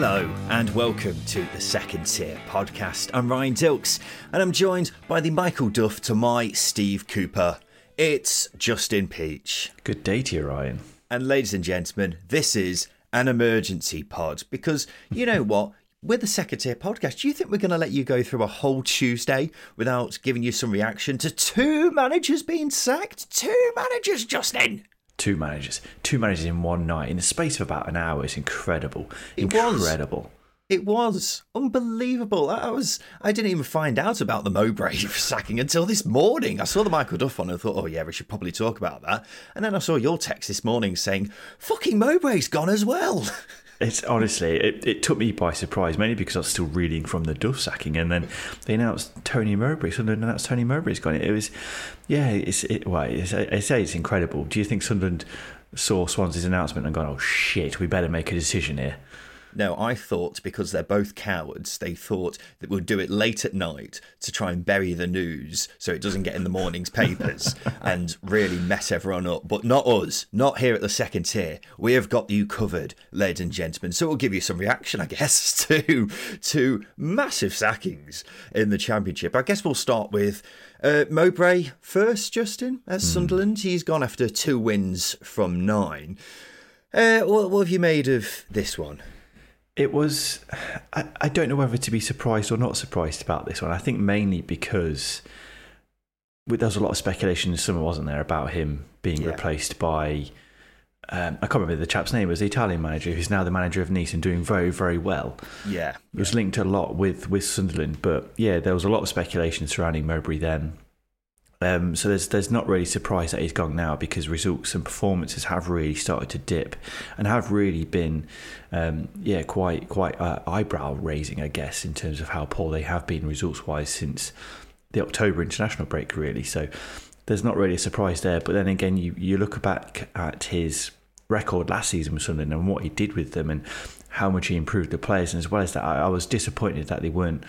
Hello and welcome to the Second Tier podcast. I'm Ryan Dilks and I'm joined by the Michael Duff to my Steve Cooper. It's Justin Peach. Good day to you, Ryan. And ladies and gentlemen, this is an emergency pod because you know what? We're the Second Tier podcast. Do you think we're going to let you go through a whole Tuesday without giving you some reaction to two managers being sacked? Two managers, Justin! Two managers, two managers in one night in the space of about an hour. It's incredible, It was. incredible. It was unbelievable. I was I didn't even find out about the Mowbray sacking until this morning. I saw the Michael Duff one and I thought, oh yeah, we should probably talk about that. And then I saw your text this morning saying, fucking Mowbray's gone as well. It's honestly, it, it took me by surprise, mainly because I was still reading from the Duff sacking, and then they announced Tony Mowbray. Sunderland announced Tony Mowbray's gone. It was, yeah, it's it. Well, it's, I say it's incredible. Do you think Sunderland saw Swansea's announcement and gone, "Oh shit, we better make a decision here"? No, I thought because they're both cowards, they thought that we'll do it late at night to try and bury the news so it doesn't get in the morning's papers and really mess everyone up. But not us, not here at the second tier. We have got you covered, ladies and gentlemen. So we'll give you some reaction, I guess, to to massive sackings in the championship. I guess we'll start with uh, Mowbray first, Justin, at Sunderland. He's gone after two wins from nine. Uh, what, what have you made of this one? It was. I, I don't know whether to be surprised or not surprised about this one. I think mainly because there was a lot of speculation in summer, wasn't there, about him being Yeah. replaced by. Um, I can't remember the chap's name. It was the Italian manager who's now the manager of Nice and doing very, very well. Yeah. It was linked a lot with with Sunderland, but yeah, there was a lot of speculation surrounding Mowbray then. Um, so there's there's not really surprise that he's gone now because results and performances have really started to dip and have really been, um, yeah, quite quite uh, eyebrow raising, I guess, in terms of how poor they have been results wise since the October international break, really. So there's not really a surprise there. But then again, you you look back at his record last season with Sunderland and what he did with them and how much he improved the players, and as well as that, I, I was disappointed that they weren't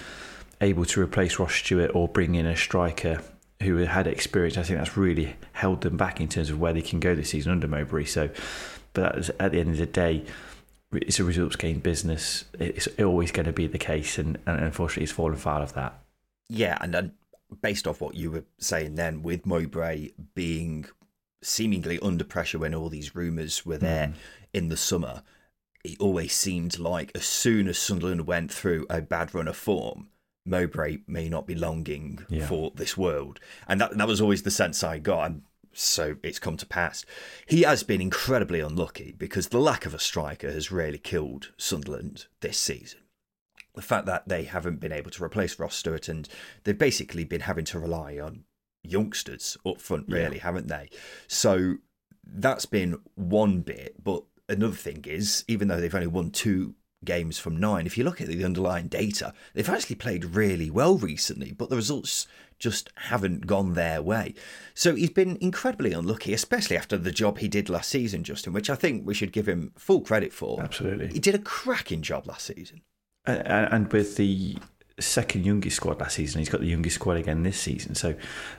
able to replace Ross Stewart or bring in a striker who had experience. I think that's really held them back in terms of where they can go this season under Mowbray. So, but that was, at the end of the day, it's a results game business. It's always going to be the case, and, and unfortunately, it's fallen foul of that. Yeah, and then based off what you were saying then, with Mowbray being seemingly under pressure when all these rumours were there Mm. in the summer, it always seemed like as soon as Sunderland went through a bad run of form, Mowbray may not be longing Yeah. for this world. And that that was always the sense I got. And so it's come to pass. He has been incredibly unlucky because the lack of a striker has really killed Sunderland this season the fact that they haven't been able to replace Ross Stewart and they've basically been having to rely on youngsters up front, really, haven't they? So that's been one bit. But another thing is, even though they've only won two games from nine, if you look at the underlying data, they've actually played really well recently, but the results just haven't gone their way. So he's been incredibly unlucky, especially after the job he did last season, Justin, which I think we should give him full credit for. Absolutely. He did a cracking job last season. And, and with the second youngest squad last season, he's got the youngest squad again this season. So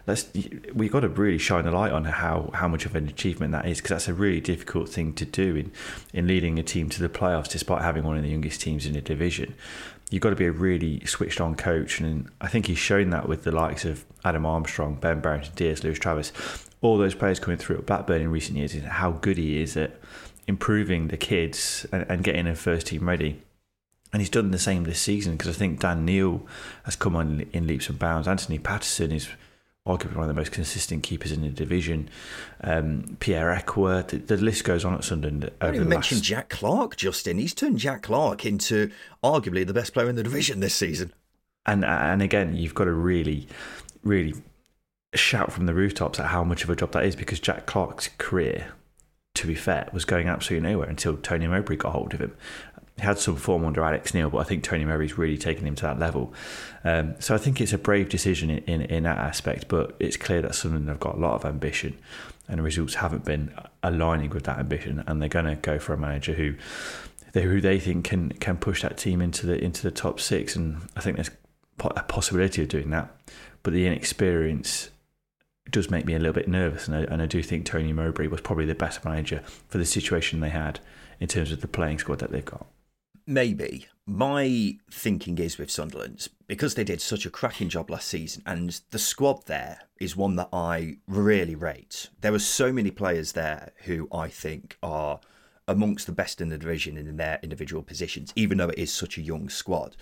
that's we've got to really shine a light on how, how much of an achievement that is because that's a really difficult thing to do in in leading a team to the playoffs, despite having one of the youngest teams in the division. You've got to be a really switched on coach, and I think he's shown that with the likes of Adam Armstrong, Ben Brereton, Diaz, Lewis Travis, all those players coming through at Blackburn in recent years, and how good he is at improving the kids and, and getting a first team ready. And he's done the same this season because I think Dan Neil has come on in leaps and bounds. Anthony Patterson is arguably one of the most consistent keepers in the division. Um, Pierre Ekwah, the, the, list goes on at Sunderland. I didn't even mention Jack Clarke, Justin. He's turned Jack Clarke into arguably the best player in the division this season. And and again, you've got to really, really shout from the rooftops at how much of a job that is because Jack Clarke's career, to be fair, was going absolutely nowhere until Tony Mowbray got hold of him. Had some form under Alex Neil, but I think Tony Mowbray's really taken him to that level. Um, so I think it's a brave decision in, in, in, that aspect, but it's clear that Sunderland have got a lot of ambition and the results haven't been aligning with that ambition, and they're going to go for a manager who they, who they think can can push that team into the into the top six, and I think there's a possibility of doing that. But the inexperience does make me a little bit nervous, and I, and I do think Tony Mowbray was probably the best manager for the situation they had in terms of the playing squad that they've got. Maybe. My thinking is with Sunderland, because they did such a cracking job last season, and the squad there is one that I really rate. There are so many players there who I think are amongst the best in the division in their individual positions, even though it is such a young squad.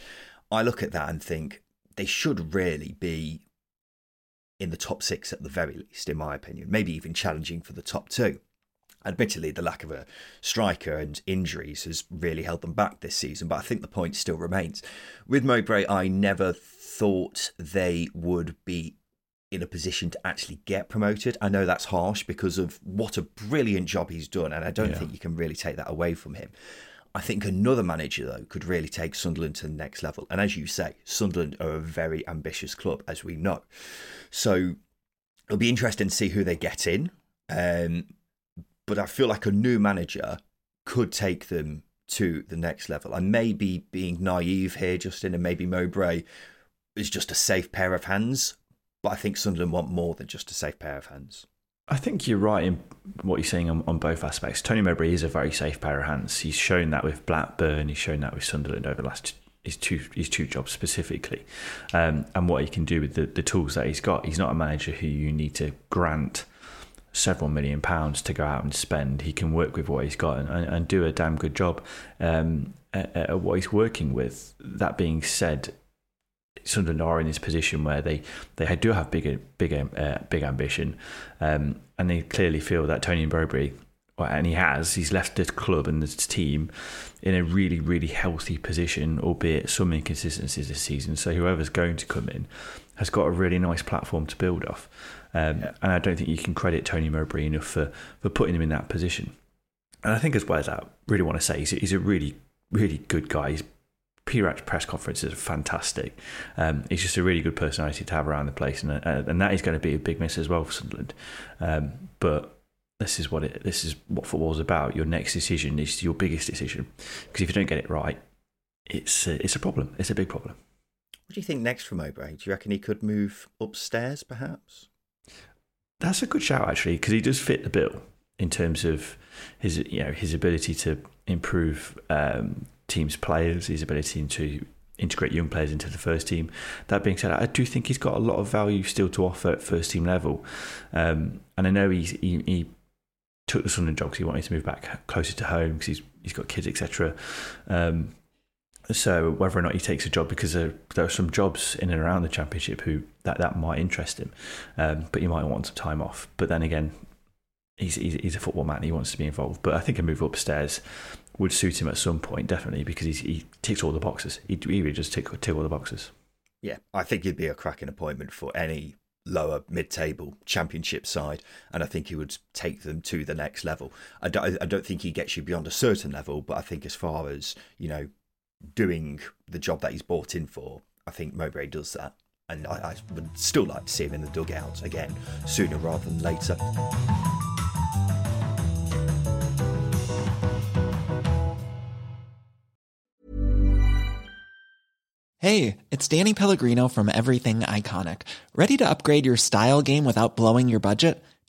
I look at that and think they should really be in the top six at the very least, in my opinion, maybe even challenging for the top two. Admittedly, the lack of a striker and injuries has really held them back this season, but I think the point still remains. With Mowbray, I never thought they would be in a position to actually get promoted. I know that's harsh because of what a brilliant job he's done, and I don't yeah. think you can really take that away from him. I think another manager, though, could really take Sunderland to the next level. And as you say, Sunderland are a very ambitious club, as we know. So it'll be interesting to see who they get in. Um, but I feel like a new manager could take them to the next level. I may be being naive here, Justin, and maybe Mowbray is just a safe pair of hands. But I think Sunderland want more than just a safe pair of hands. I think you're right in what you're saying on, on, both aspects. Tony Mowbray is a very safe pair of hands. He's shown that with Blackburn. He's shown that with Sunderland over the last his two his two jobs specifically, um, and what he can do with the, the tools that he's got. He's not a manager who you need to grant several million pounds to go out and spend. He can work with what he's got and, and do a damn good job um, at, at, what he's working with. That being said, Sunderland are in this position where they, they do have bigger bigger uh, big ambition, um, and they clearly feel that Tony Mowbray, and he has, he's left the club and the team in a really really healthy position, albeit some inconsistencies this season. So whoever's going to come in has got a really nice platform to build off. Um, yeah. And I don't think you can credit Tony Mowbray enough for, for putting him in that position. And I think, as well as that, really want to say he's, he's a really, really good guy. His pre-match press conferences are fantastic. Um, he's just a really good personality to have around the place, and, uh, and that is going to be a big miss as well for Sunderland. Um, but this is what it this is what football's about. Your next decision is your biggest decision because if you don't get it right, it's a, it's a problem. It's a big problem. What do you think next for Mowbray? Do you reckon he could move upstairs, perhaps? That's a good shout actually, because he does fit the bill in terms of his you know his ability to improve um, teams' players, his ability to integrate young players into the first team. That being said, I do think he's got a lot of value still to offer at first team level, um, and I know he's, he, he took the Sunderland job because he wanted to move back closer to home because he's he's got kids etc. Um, so whether or not he takes a job, because there, there, are some jobs in and around the championship who that, that might interest him, um, but he might want some time off. But then again, he's, he's, he's a football man; he wants to be involved. But I think a move upstairs would suit him at some point, definitely, because he ticks all the boxes. He, he really just tick, tick all the boxes. Yeah, I think he'd be a cracking appointment for any lower mid-table championship side and I think he would take them to the next level. I don't, I don't think he gets you beyond a certain level but I think as far as you know doing the job that he's bought in for, I think Mowbray does that. And I, I would still like to see him in the dugout again sooner rather than later. Hey, it's Danny Pellegrino from Everything Iconic. Ready to upgrade your style game without blowing your budget?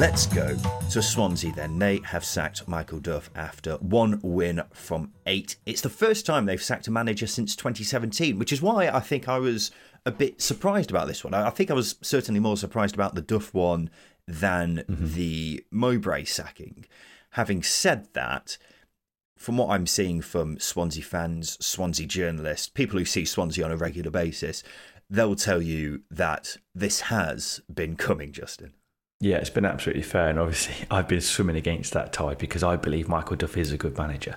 Let's go to Swansea then. They have sacked Michael Duff after one win from eight. It's the first time they've sacked a manager since 2017, which is why I think I was a bit surprised about this one. I think I was certainly more surprised about the Duff one than mm-hmm. the Mowbray sacking. Having said that, from what I'm seeing from Swansea fans, Swansea journalists, people who see Swansea on a regular basis, they'll tell you that this has been coming, Justin. Yeah, it's been absolutely fair, and obviously I've been swimming against that tide because I believe Michael Duff is a good manager,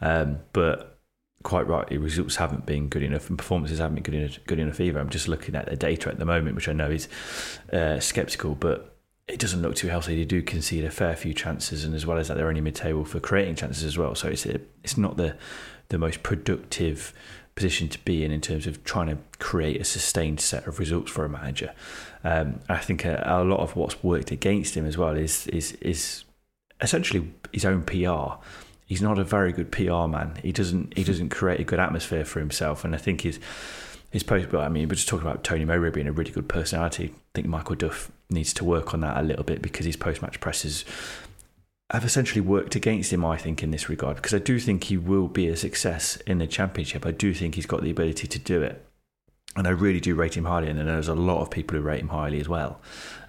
um, but quite rightly, results haven't been good enough, and performances haven't been good enough, good enough either. I'm just looking at the data at the moment, which I know is uh, sceptical, but it doesn't look too healthy. They do concede a fair few chances, and as well as that, they're only mid-table for creating chances as well. So it's it's not the the most productive position to be in in terms of trying to create a sustained set of results for a manager. Um, I think a, a, lot of what's worked against him as well is is is essentially his own PR. He's not a very good PR man. He doesn't he doesn't create a good atmosphere for himself, and I think his his post. But I mean, we're just talking about Tony Mowbray being a really good personality. I think Michael Duff needs to work on that a little bit because his post match presses have essentially worked against him, I think, in this regard, because I do think he will be a success in the championship. I do think he's got the ability to do it. And I really do rate him highly, and there's a lot of people who rate him highly as well.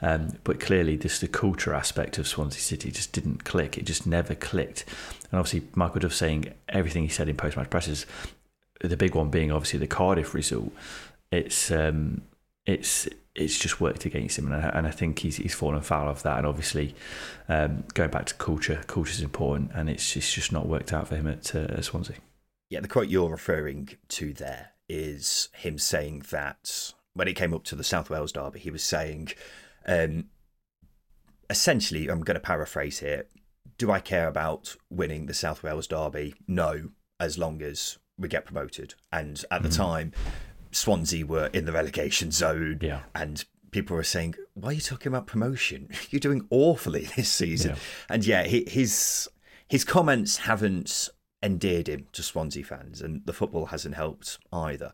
Um, but clearly, this the culture aspect of Swansea City just didn't click. It just never clicked. And obviously, Michael Duff saying everything he said in post match presses, the big one being obviously the Cardiff result. It's um, it's it's just worked against him, and I, and I think he's he's fallen foul of that. And obviously, um, going back to culture, culture is important, and it's it's just not worked out for him at, uh, at Swansea. Yeah, the quote you're referring to there is him saying that when it came up to the South Wales derby, he was saying, um, essentially, I'm going to paraphrase here. Do I care about winning the South Wales derby? No, as long as we get promoted. And at the mm. time, Swansea were in the relegation zone, yeah. and people were saying, "Why are you talking about promotion? You're doing awfully this season." Yeah. And yeah, his his comments haven't endeared him to Swansea fans, and the football hasn't helped either.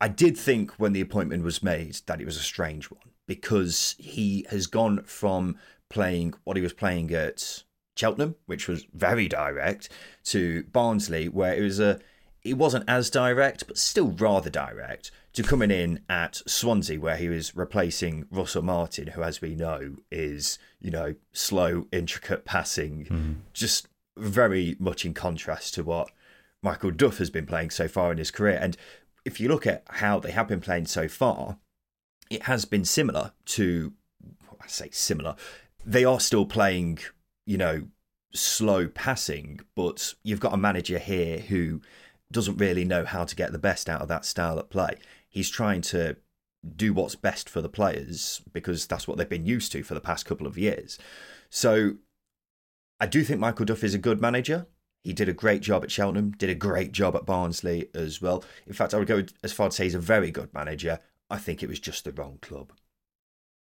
I did think when the appointment was made that it was a strange one because he has gone from playing what he was playing at Cheltenham, which was very direct, to Barnsley, where it was a he wasn't as direct, but still rather direct, to coming in at Swansea, where he was replacing Russell Martin, who, as we know, is, you know, slow, intricate passing, mm. just very much in contrast to what Michael Duff has been playing so far in his career. And if you look at how they have been playing so far, it has been similar to, I say similar, they are still playing, you know, slow passing, but you've got a manager here who doesn't really know how to get the best out of that style of play. He's trying to do what's best for the players because that's what they've been used to for the past couple of years. So I do think Michael Duff is a good manager. He did a great job at Cheltenham, did a great job at Barnsley as well. In fact, I would go as far to say he's a very good manager. I think it was just the wrong club.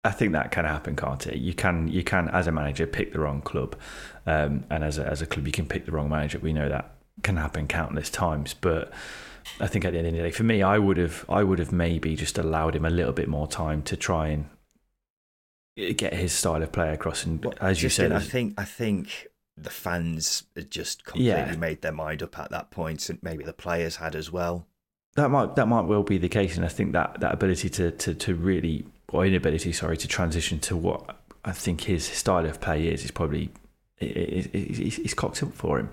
I think that can happen, can't it? You can, you can, as a manager, pick the wrong club, um, and as a, as a club, you can pick the wrong manager. We know that can happen countless times. But I think at the end of the day, for me, I would have I would have maybe just allowed him a little bit more time to try and get his style of play across. And well, as you said, I think I think the fans had just completely yeah. made their mind up at that point, and maybe the players had as well. That might that might well be the case, and I think that that ability to to to really or inability, sorry, to transition to what I think his style of play is is probably it's cocked up for him.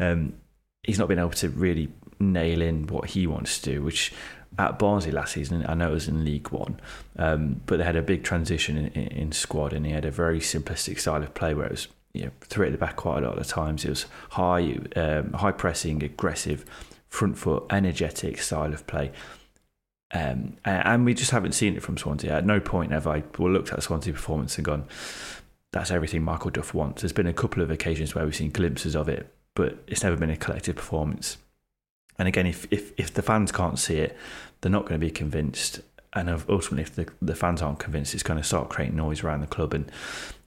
Um, he's not been able to really nail in what he wants to do, which at Barnsley last season, I know it was in League One, um, but they had a big transition in, in, in, squad and he had a very simplistic style of play where it was you know, threw it at the back quite a lot of times. It was high, um, high pressing, aggressive, front foot, energetic style of play. Um, and we just haven't seen it from Swansea. At no point have I looked at Swansea performance and gone, that's everything Michael Duff wants. There's been a couple of occasions where we've seen glimpses of it, but it's never been a collective performance. And again, if, if, if the fans can't see it, they're not going to be convinced. And ultimately, if the, the fans aren't convinced, it's going to start creating noise around the club. And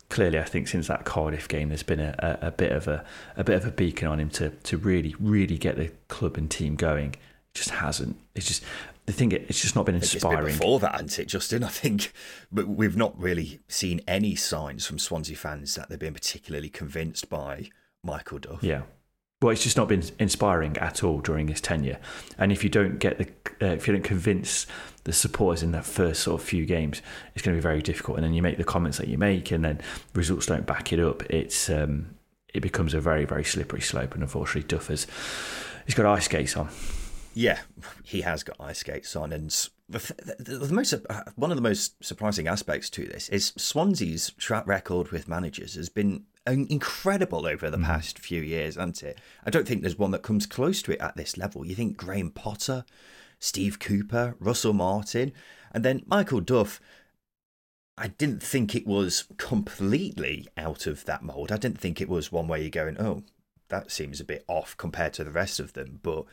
clearly, I think since that Cardiff game, there's been a, a, a, bit of a, a bit of a beacon on him to to really, really get the club and team going. It just hasn't. It's just the thing. It's just not been inspiring. Been before that, hasn't it, Justin? I think, but we've not really seen any signs from Swansea fans that they've been particularly convinced by Michael Duff. Yeah. Well, it's just not been inspiring at all during his tenure. And if you don't get the, uh, if you don't convince the supporters in that first sort of few games, it's going to be very difficult. And then you make the comments that you make, and then results don't back it up. It's um, it becomes a very very slippery slope. And unfortunately, Duff has he's got ice skates on. Yeah, he has got ice skates on, and the, the, the, most uh, one of the most surprising aspects to this is Swansea's track record with managers has been incredible over the mm. past few years, hasn't it? I don't think there's one that comes close to it at this level. You think Graham Potter, Steve Cooper, Russell Martin, and then Michael Duff. I didn't think it was completely out of that mould. I didn't think it was one where you're going, oh, that seems a bit off compared to the rest of them, but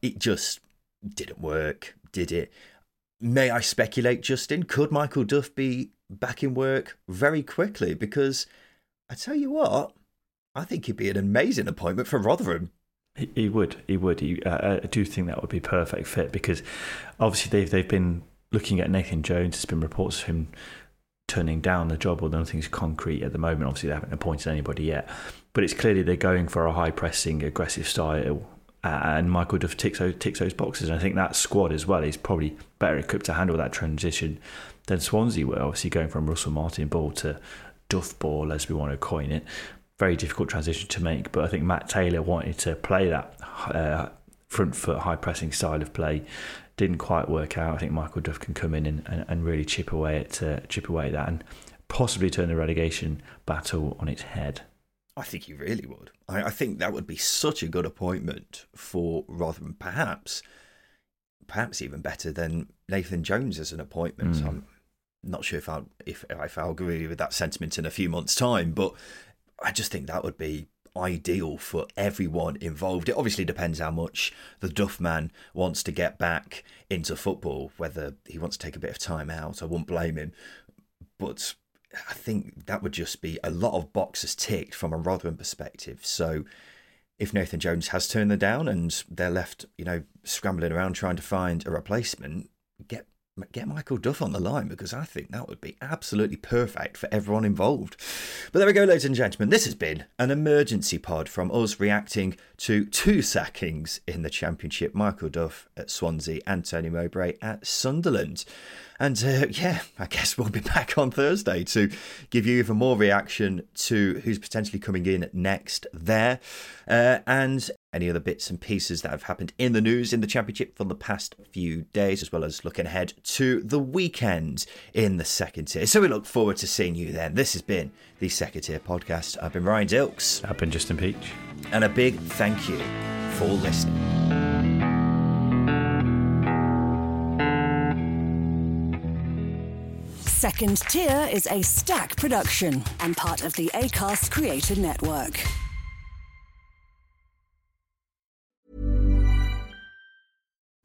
it just didn't work, did it? May I speculate, Justin? Could Michael Duff be back in work very quickly? Because I tell you what, I think he'd be an amazing appointment for Rotherham. He, he would. He would. He, uh, I do think that would be perfect fit because obviously they've they've been looking at Nathan Jones. There's been reports of him turning down the job, although nothing's concrete at the moment. Obviously, they haven't appointed anybody yet, but it's clearly they're going for a high pressing, aggressive style. Uh, and Michael Duff ticks those, ticks those boxes. And I think that squad as well is probably better equipped to handle that transition than Swansea were. Obviously, going from Russell Martin ball to duff ball, as we want to coin it. Very difficult transition to make, but I think Matt Taylor wanted to play that uh, front foot high pressing style of play. Didn't quite work out. I think Michael Duff can come in and, and, and really chip away at uh, chip away at that and possibly turn the relegation battle on its head. I think he really would. I, I think that would be such a good appointment for Rotherham. Perhaps, perhaps even better than Nathan Jones as an appointment. Mm. Not sure if I'll if if I'll agree with that sentiment in a few months' time, but I just think that would be ideal for everyone involved. It obviously depends how much the Duff man wants to get back into football, whether he wants to take a bit of time out. I won't blame him, but I think that would just be a lot of boxes ticked from a Rotherham perspective. So if Nathan Jones has turned them down and they're left, you know, scrambling around trying to find a replacement, get get Michael Duff on the line because I think that would be absolutely perfect for everyone involved. But there we go, ladies and gentlemen. This has been an emergency pod from us reacting to two sackings in the Championship Michael Duff at Swansea and Tony Mowbray at Sunderland. And uh, yeah, I guess we'll be back on Thursday to give you even more reaction to who's potentially coming in next there. Uh, and any other bits and pieces that have happened in the news in the championship for the past few days, as well as looking ahead to the weekend in the second tier. So we look forward to seeing you then. This has been the second tier podcast. I've been Ryan Dilks. I've been Justin Peach. And a big thank you for listening. Second Tier is a stack production and part of the ACAST Creator Network.